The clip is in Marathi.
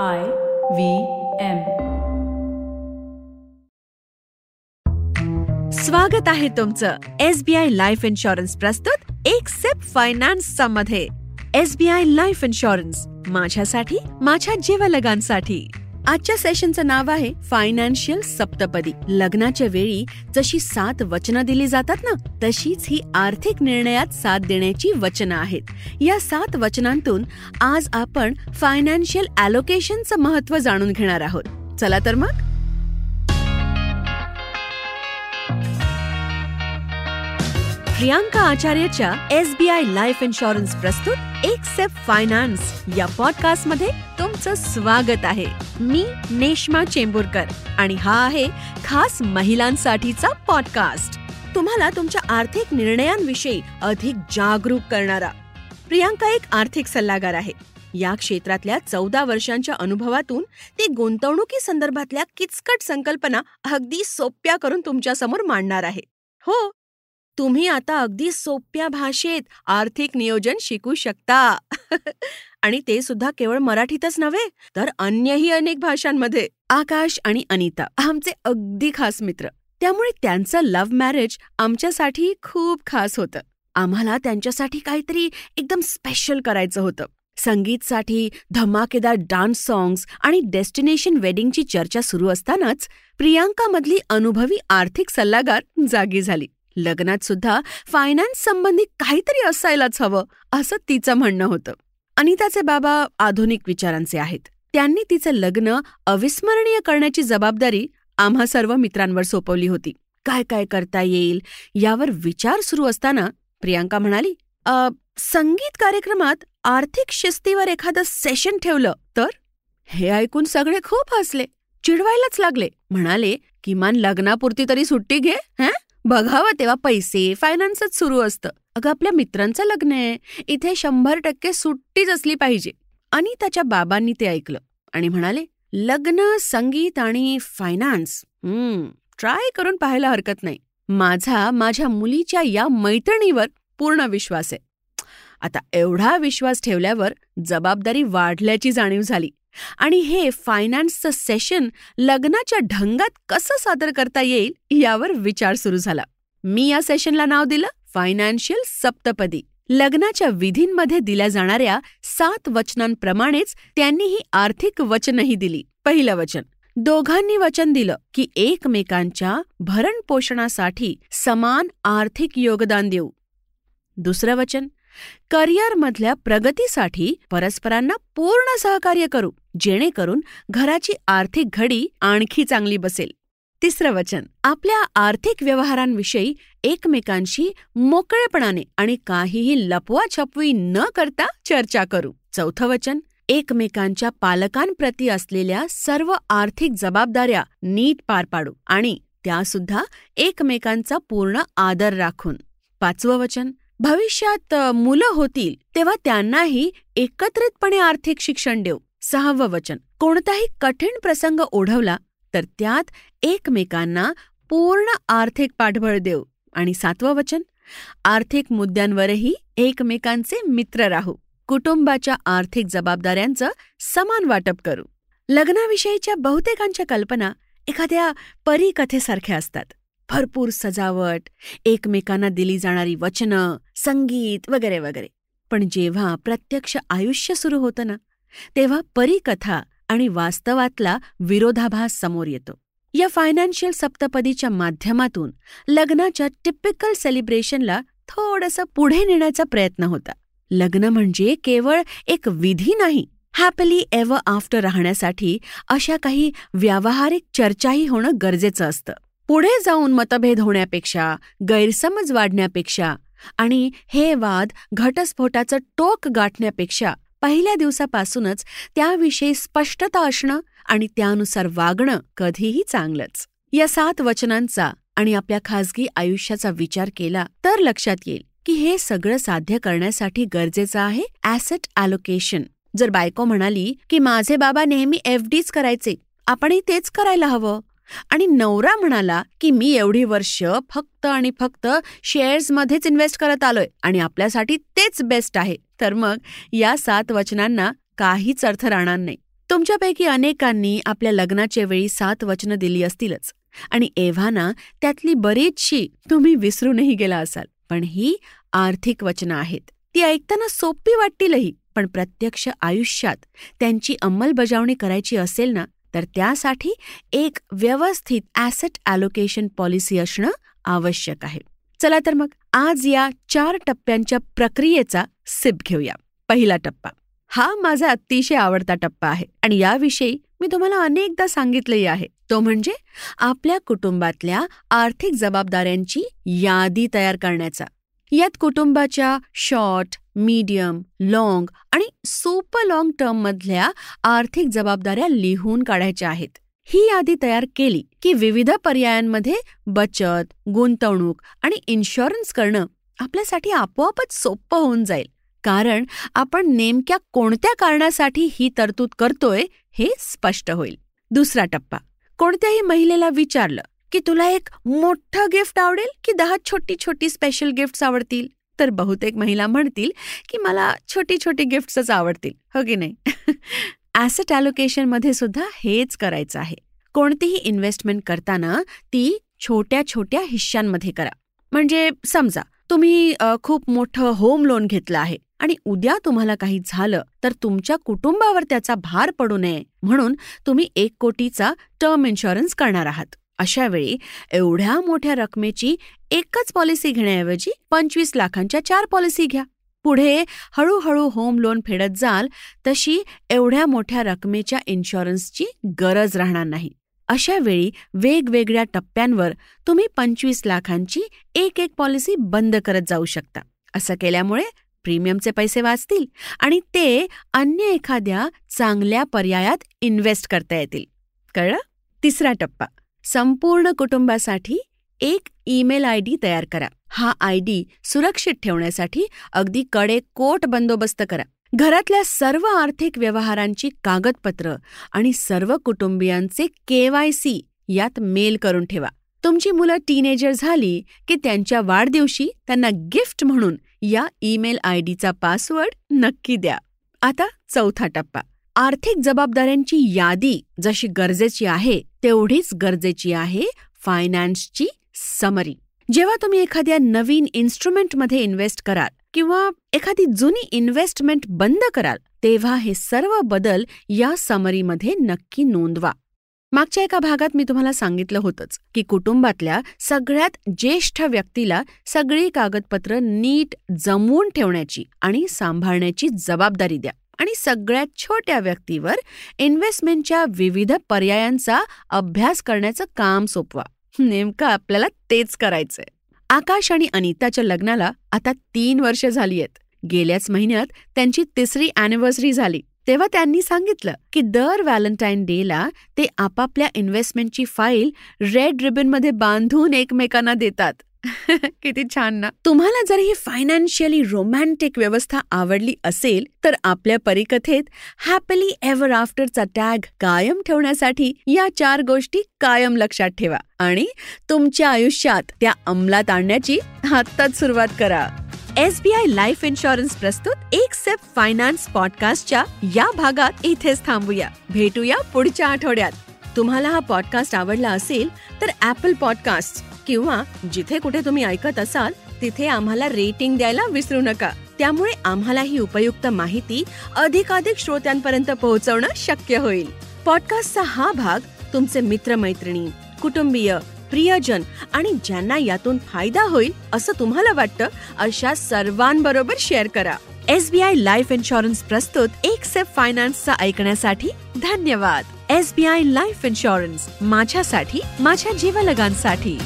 I V M. स्वागत आहे तुमचं S B I life insurance प्रस्तुत एक सेप फायनान्समध्ये. S B I life insurance माझ्यासाठी माझ्या जीवलगांसाठी. आजच्या सेशनचं नाव आहे फायनान्शियल सप्तपदी. लग्नाच्या वेळी जशी सात वचनं दिली जातात ना तशीच ही आर्थिक निर्णयात साथ देण्याची वचनं आहेत. या सात वचनांतून आज आपण फायनान्शियल अलोकेशनचं महत्त्व जाणून घेणार आहोत. चला तर मग. Priyanka आचार्यच्या S B I life insurance प्रस्तुत एक सेफ फायनान्स या पॉडकास्टमध्ये तुमचं स्वागत आहे. मी नेश्मा चेंबूरकर आणि हा आहे खास महिलांसाठीचा पॉडकास्ट तुम्हाला तुमच्या आर्थिक निर्णयांविषयी अधिक जागरूक करणारा. प्रियांका एक आर्थिक सल्लागार आहे. या क्षेत्रातल्या चौदा वर्षांच्या अनुभवातून ती गुंतवणुकी संदर्भातल्या किचकट संकल्पना अगदी सोप्या करून तुमच्यासमोर मांडणार आहे. हो तुम्ही आता अगदी सोप्या भाषेत आर्थिक नियोजन शिकू शकता. आणि ते सुद्धा केवळ मराठीतच नव्हे तर अन्यही अनेक भाषांमध्ये. आकाश आणि अनिता आमचे अगदी खास मित्र. त्यामुळे त्यांचं लव्ह मॅरेज आमच्यासाठी खूप खास होतं. आम्हाला त्यांच्यासाठी काहीतरी एकदम स्पेशल करायचं होतं. संगीतसाठी धमाकेदार डान्स सॉंग्स आणि डेस्टिनेशन वेडिंगची चर्चा सुरू असतानाच प्रियांकामधली अनुभवी आर्थिक सल्लागार जागी झाली. लग्नात सुद्धा फायनान्स संबंधी काहीतरी असायलाच हवं असं तिचं म्हणणं होतं. अनिताचे बाबा आधुनिक विचारांचे आहेत. त्यांनी तिचं लग्न अविस्मरणीय करण्याची जबाबदारी आम्हा सर्व मित्रांवर सोपवली होती. काय काय करता येईल यावर विचार सुरू असताना प्रियांका म्हणाली संगीत कार्यक्रमात आर्थिक शिस्तीवर एखादं सेशन ठेवलं तर? हे ऐकून सगळे खूप हसले चिडवायलाच लागले. म्हणाले किमान लग्नापुरती तरी सुट्टी घे हं? बघावं तेव्हा पैसे फायनान्सच सुरू असतं. अगं आपल्या मित्रांचं लग्न आहे. इथे शंभर टक्के सुट्टीच असली पाहिजे. आणि त्याच्या बाबांनी ते ऐकलं आणि म्हणाले लग्न संगीत आणि फायनान्स हम्म ट्राय करून पाहायला हरकत नाही. माझा माझ्या मुलीच्या या मैत्रिणीवर पूर्ण विश्वास आहे. आता एवढा विश्वास ठेवल्यावर जबाबदारी वाढल्याची जाणीव झाली. आणि हे फायनान्सचं सेशन लग्नाच्या ढंगात कसं सादर करता येईल यावर विचार सुरू झाला. मी या सेशनला नाव दिलं फायनान्शियल सप्तपदी. लग्नाच्या विधींमध्ये दिल्या जाणाऱ्या सात वचनांप्रमाणेच त्यांनी ही आर्थिक वचनही दिली. पहिलं वचन दोघांनी वचन दिलं की एकमेकांच्या भरणपोषणासाठी समान आर्थिक योगदान देऊ. दुसरं वचन करिअरमधल्या प्रगतीसाठी परस्परांना पूर्ण सहकार्य करू. जेणेकरून घराची आर्थिक घडी आणखी चांगली बसेल. तिसरं वचन. आपल्या आर्थिक व्यवहारांविषयी एकमेकांशी मोकळेपणाने आणि काहीही लपवाछपवी न करता चर्चा करू. चौथं वचन. एकमेकांच्या पालकांप्रती असलेल्या सर्व आर्थिक जबाबदाऱ्या नीट पार पाडू आणि त्यासुद्धा एकमेकांचा पूर्ण आदर राखून. पाचवं वचन. भविष्यात मुलं होतील तेव्हा त्यांनाही एकत्रितपणे आर्थिक शिक्षण देऊ. सहावं वचन. कोणताही कठीण प्रसंग ओढवला तर त्यात एकमेकांना पूर्ण आर्थिक पाठबळ देऊ आणि सातवं वचन. आर्थिक मुद्द्यांवरही एकमेकांचे मित्र राहू. कुटुंबाच्या आर्थिक जबाबदाऱ्यांचं समान वाटप करू. लग्नाविषयीच्या बहुतेकांच्या कल्पना एखाद्या परीकथेसारख्या असतात. भरपूर सजावट एकमेकांना दिली जाणारी वचनं संगीत वगैरे वगैरे. पण जेव्हा प्रत्यक्ष आयुष्य सुरू होतं ना तेव्हा परीकथा आणि वास्तवातला विरोधाभास समोर येतो. या फायनान्शियल सप्तपदीच्या माध्यमातून लग्नाच्या टिपिकल सेलिब्रेशनला थोडंसं पुढे नेण्याचा प्रयत्न होता. लग्न म्हणजे केवळ एक विधी नाही हॅपली एव्हर आफ्टर राहण्यासाठी अशा काही व्यावहारिक चर्चाही होणं गरजेचं असतं. पुढे जाऊन मतभेद होण्यापेक्षा गैरसमज वाढण्यापेक्षा आणि हे वाद घटस्फोटाचं टोक गाठण्यापेक्षा पहिल्या दिवसापासूनच त्याविषयी स्पष्टता असणं आणि त्यानुसार वागणं कधीही चांगलंच. या सात वचनांचा आणि आपल्या खासगी आयुष्याचा विचार केला तर लक्षात येईल की हे सगळं साध्य करण्यासाठी गरजेचं आहे ॲसेट ॲलोकेशन जर बायको म्हणाली की माझे बाबा नेहमी एफ डीच करायचे आपणही तेच करायला हवं. आणि नवरा म्हणाला की मी एवढी वर्ष फक्त आणि फक्त शेअर्समध्येच इन्व्हेस्ट करत आलोय आणि आपल्यासाठी तेच बेस्ट आहे. तर मग या सात वचनांना काहीच अर्थ राहणार नाही. तुमच्यापैकी अनेकांनी आपल्या लग्नाच्या वेळी सात वचनं दिली असतीलच. आणि एव्हाना त्यातली बरीचशी तुम्ही विसरूनही गेला असाल. पण ही आर्थिक वचनं आहेत. ती ऐकताना सोपी वाटतीलही. पण प्रत्यक्ष आयुष्यात त्यांची अंमलबजावणी करायची असेल ना तर त्यासाठी एक व्यवस्थित ॲसेट ॲलोकेशन पॉलिसी असणं आवश्यक आहे. चला तर मग आज या चार टप्प्यांच्या प्रक्रियेचा सिप घेऊया. पहिला टप्पा. हा माझा अतिशय आवडता टप्पा आहे आणि याविषयी मी तुम्हाला अनेकदा सांगितलेही आहे. तो म्हणजे आपल्या कुटुंबातल्या आर्थिक जबाबदाऱ्यांची यादी तयार करण्याचा. यात कुटुंबाच्या शॉर्ट मीडियम लॉंग आणि सुपर लॉंग टर्म मधल्या आर्थिक जबाबदाऱ्या लिहून काढायच्या आहेत. ही यादी तयार केली की विविध पर्यायांमध्ये बचत गुंतवणूक आणि इन्शुरन्स करणं आपल्यासाठी आपोआपच सोपं होऊन जाईल. कारण आपण नेमक्या कोणत्या कारणासाठी ही तरतूद करतोय हे स्पष्ट होईल. दुसरा टप्पा. कोणत्याही महिलेला विचारलं की तुला एक मोठं गिफ्ट आवडेल की दहा छोटी छोटी स्पेशल गिफ्ट्स आवडतील? तर बहुतेक महिला म्हणतील की मला छोटी छोटी गिफ्ट्सच आवडतील. हो की नाही? ॲसेट ॲलोकेशनमध्ये सुद्धा हेच करायचं आहे. कोणतीही इन्व्हेस्टमेंट करताना ती छोट्या छोट्या हिश्श्यांमध्ये करा. म्हणजे समजा तुम्ही खूप मोठं होम लोन घेतलं आहे आणि उद्या तुम्हाला काही झालं तर तुमच्या कुटुंबावर त्याचा भार पडू नये म्हणून तुम्ही एक कोटीचा टर्म इन्शुरन्स करणार आहात. अशा वेळी एवढ्या मोठ्या रकमेची एकच पॉलिसी घेण्याऐवजी पंचवीस लाखांच्या चार पॉलिसी घ्या. पुढे हळूहळू होम लोन फेडत जाल तशी एवढ्या मोठ्या रकमेच्या इन्शुरन्सची गरज राहणार नाही. अशा वेळी वेगवेगळ्या टप्प्यांवर तुम्ही पंचवीस लाखांची एक एक पॉलिसी बंद करत जाऊ शकता. असं केल्यामुळे प्रीमियमचे पैसे वाचतील आणि ते अन्य एखाद्या चांगल्या पर्यायात इन्व्हेस्ट करता येतील. कळलं? तिसरा टप्पा. संपूर्ण कुटुंबासाठी एक ईमेल आय डी तयार करा. हा आय डी सुरक्षित ठेवण्यासाठी अगदी कडे कोट बंदोबस्त करा. घरातल्या सर्व आर्थिक व्यवहारांची कागदपत्र आणि सर्व कुटुंबियांचे केवायसी यात मेल करून ठेवा. तुमची मुलं टीनेजर झाली की त्यांच्या वाढदिवशी त्यांना गिफ्ट म्हणून या ईमेल आय डीचा पासवर्ड नक्की द्या. आता चौथा टप्पा. आर्थिक जबाबदाऱ्यांची यादी जशी गरजेची आहे तेवढीच गरजेची आहे फायनान्सची समरी जेव्हा तुम्ही एखाद्या नवीन इन्स्ट्रुमेंटमध्ये इन्व्हेस्ट कराल किंवा एखादी जुनी इन्व्हेस्टमेंट बंद कराल तेव्हा हे सर्व बदल या समरीमध्ये नक्की नोंदवा. मागच्या एका भागात मी तुम्हाला सांगितलं होतंच की कुटुंबातल्या सगळ्यात ज्येष्ठ व्यक्तीला सगळी कागदपत्र नीट जमवून ठेवण्याची आणि सांभाळण्याची जबाबदारी द्या. आणि सगळ्यात छोट्या व्यक्तीवर इन्व्हेस्टमेंटच्या विविध पर्यायांचा अभ्यास करण्याचं काम सोपवा. नेमकं आपल्याला तेच करायचंय. आकाश आणि अनिताच्या लग्नाला आता तीन वर्ष झाली आहेत गेल्याच महिन्यात त्यांची तिसरी अॅनिव्हर्सरी झाली. तेव्हा त्यांनी सांगितलं की दर व्हॅलेंटाईन डेला ते आपापल्या इन्व्हेस्टमेंटची फाईल रेड रिबनमध्ये बांधून एकमेकांना देतात. किती छान ना. तुम्हाला जर ही फायनान्शियली रोमॅन्टिक व्यवस्था आवडली असेल तर आपल्या परिकथेत हॅपली एव्हर आफ्टरचा टॅग कायम ठेवण्यासाठी या चार गोष्टी कायम लक्षात ठेवा आणि तुमच्या आयुष्यात त्या अंमलात आणण्याची आत्ताच सुरुवात करा. एसबीआय लाईफ इन्शुरन्स प्रस्तुत एक सेप फायनान्स पॉडकास्टच्या या भागात इथेच थांबूया. भेटूया पुढच्या आठवड्यात. तुम्हाला हा पॉडकास्ट आवडला असेल तर ऍपल पॉडकास्ट किंवा जिथे कुठे तुम्ही ऐकत असाल तिथे आम्हाला रेटिंग द्यायला विसरू नका. त्यामुळे आम्हाला ही उपयुक्त माहिती अधिकाधिक श्रोत्यांपर्यंत पोहोचवणं शक्य होईल. पॉडकास्टचा हा भाग तुमचे मित्रमैत्रिणी कुटुंबीय प्रियजन आणि ज्यांना यातून फायदा होईल असं तुम्हाला वाटतं अशा सर्वांबरोबर शेअर करा. S B I life insurance प्रस्तुत एक सेफ फायनान्सचा ऐकण्यासाठी धन्यवाद. S B I life insurance माझ्यासाठी माझ्या जीवलगांसाठी.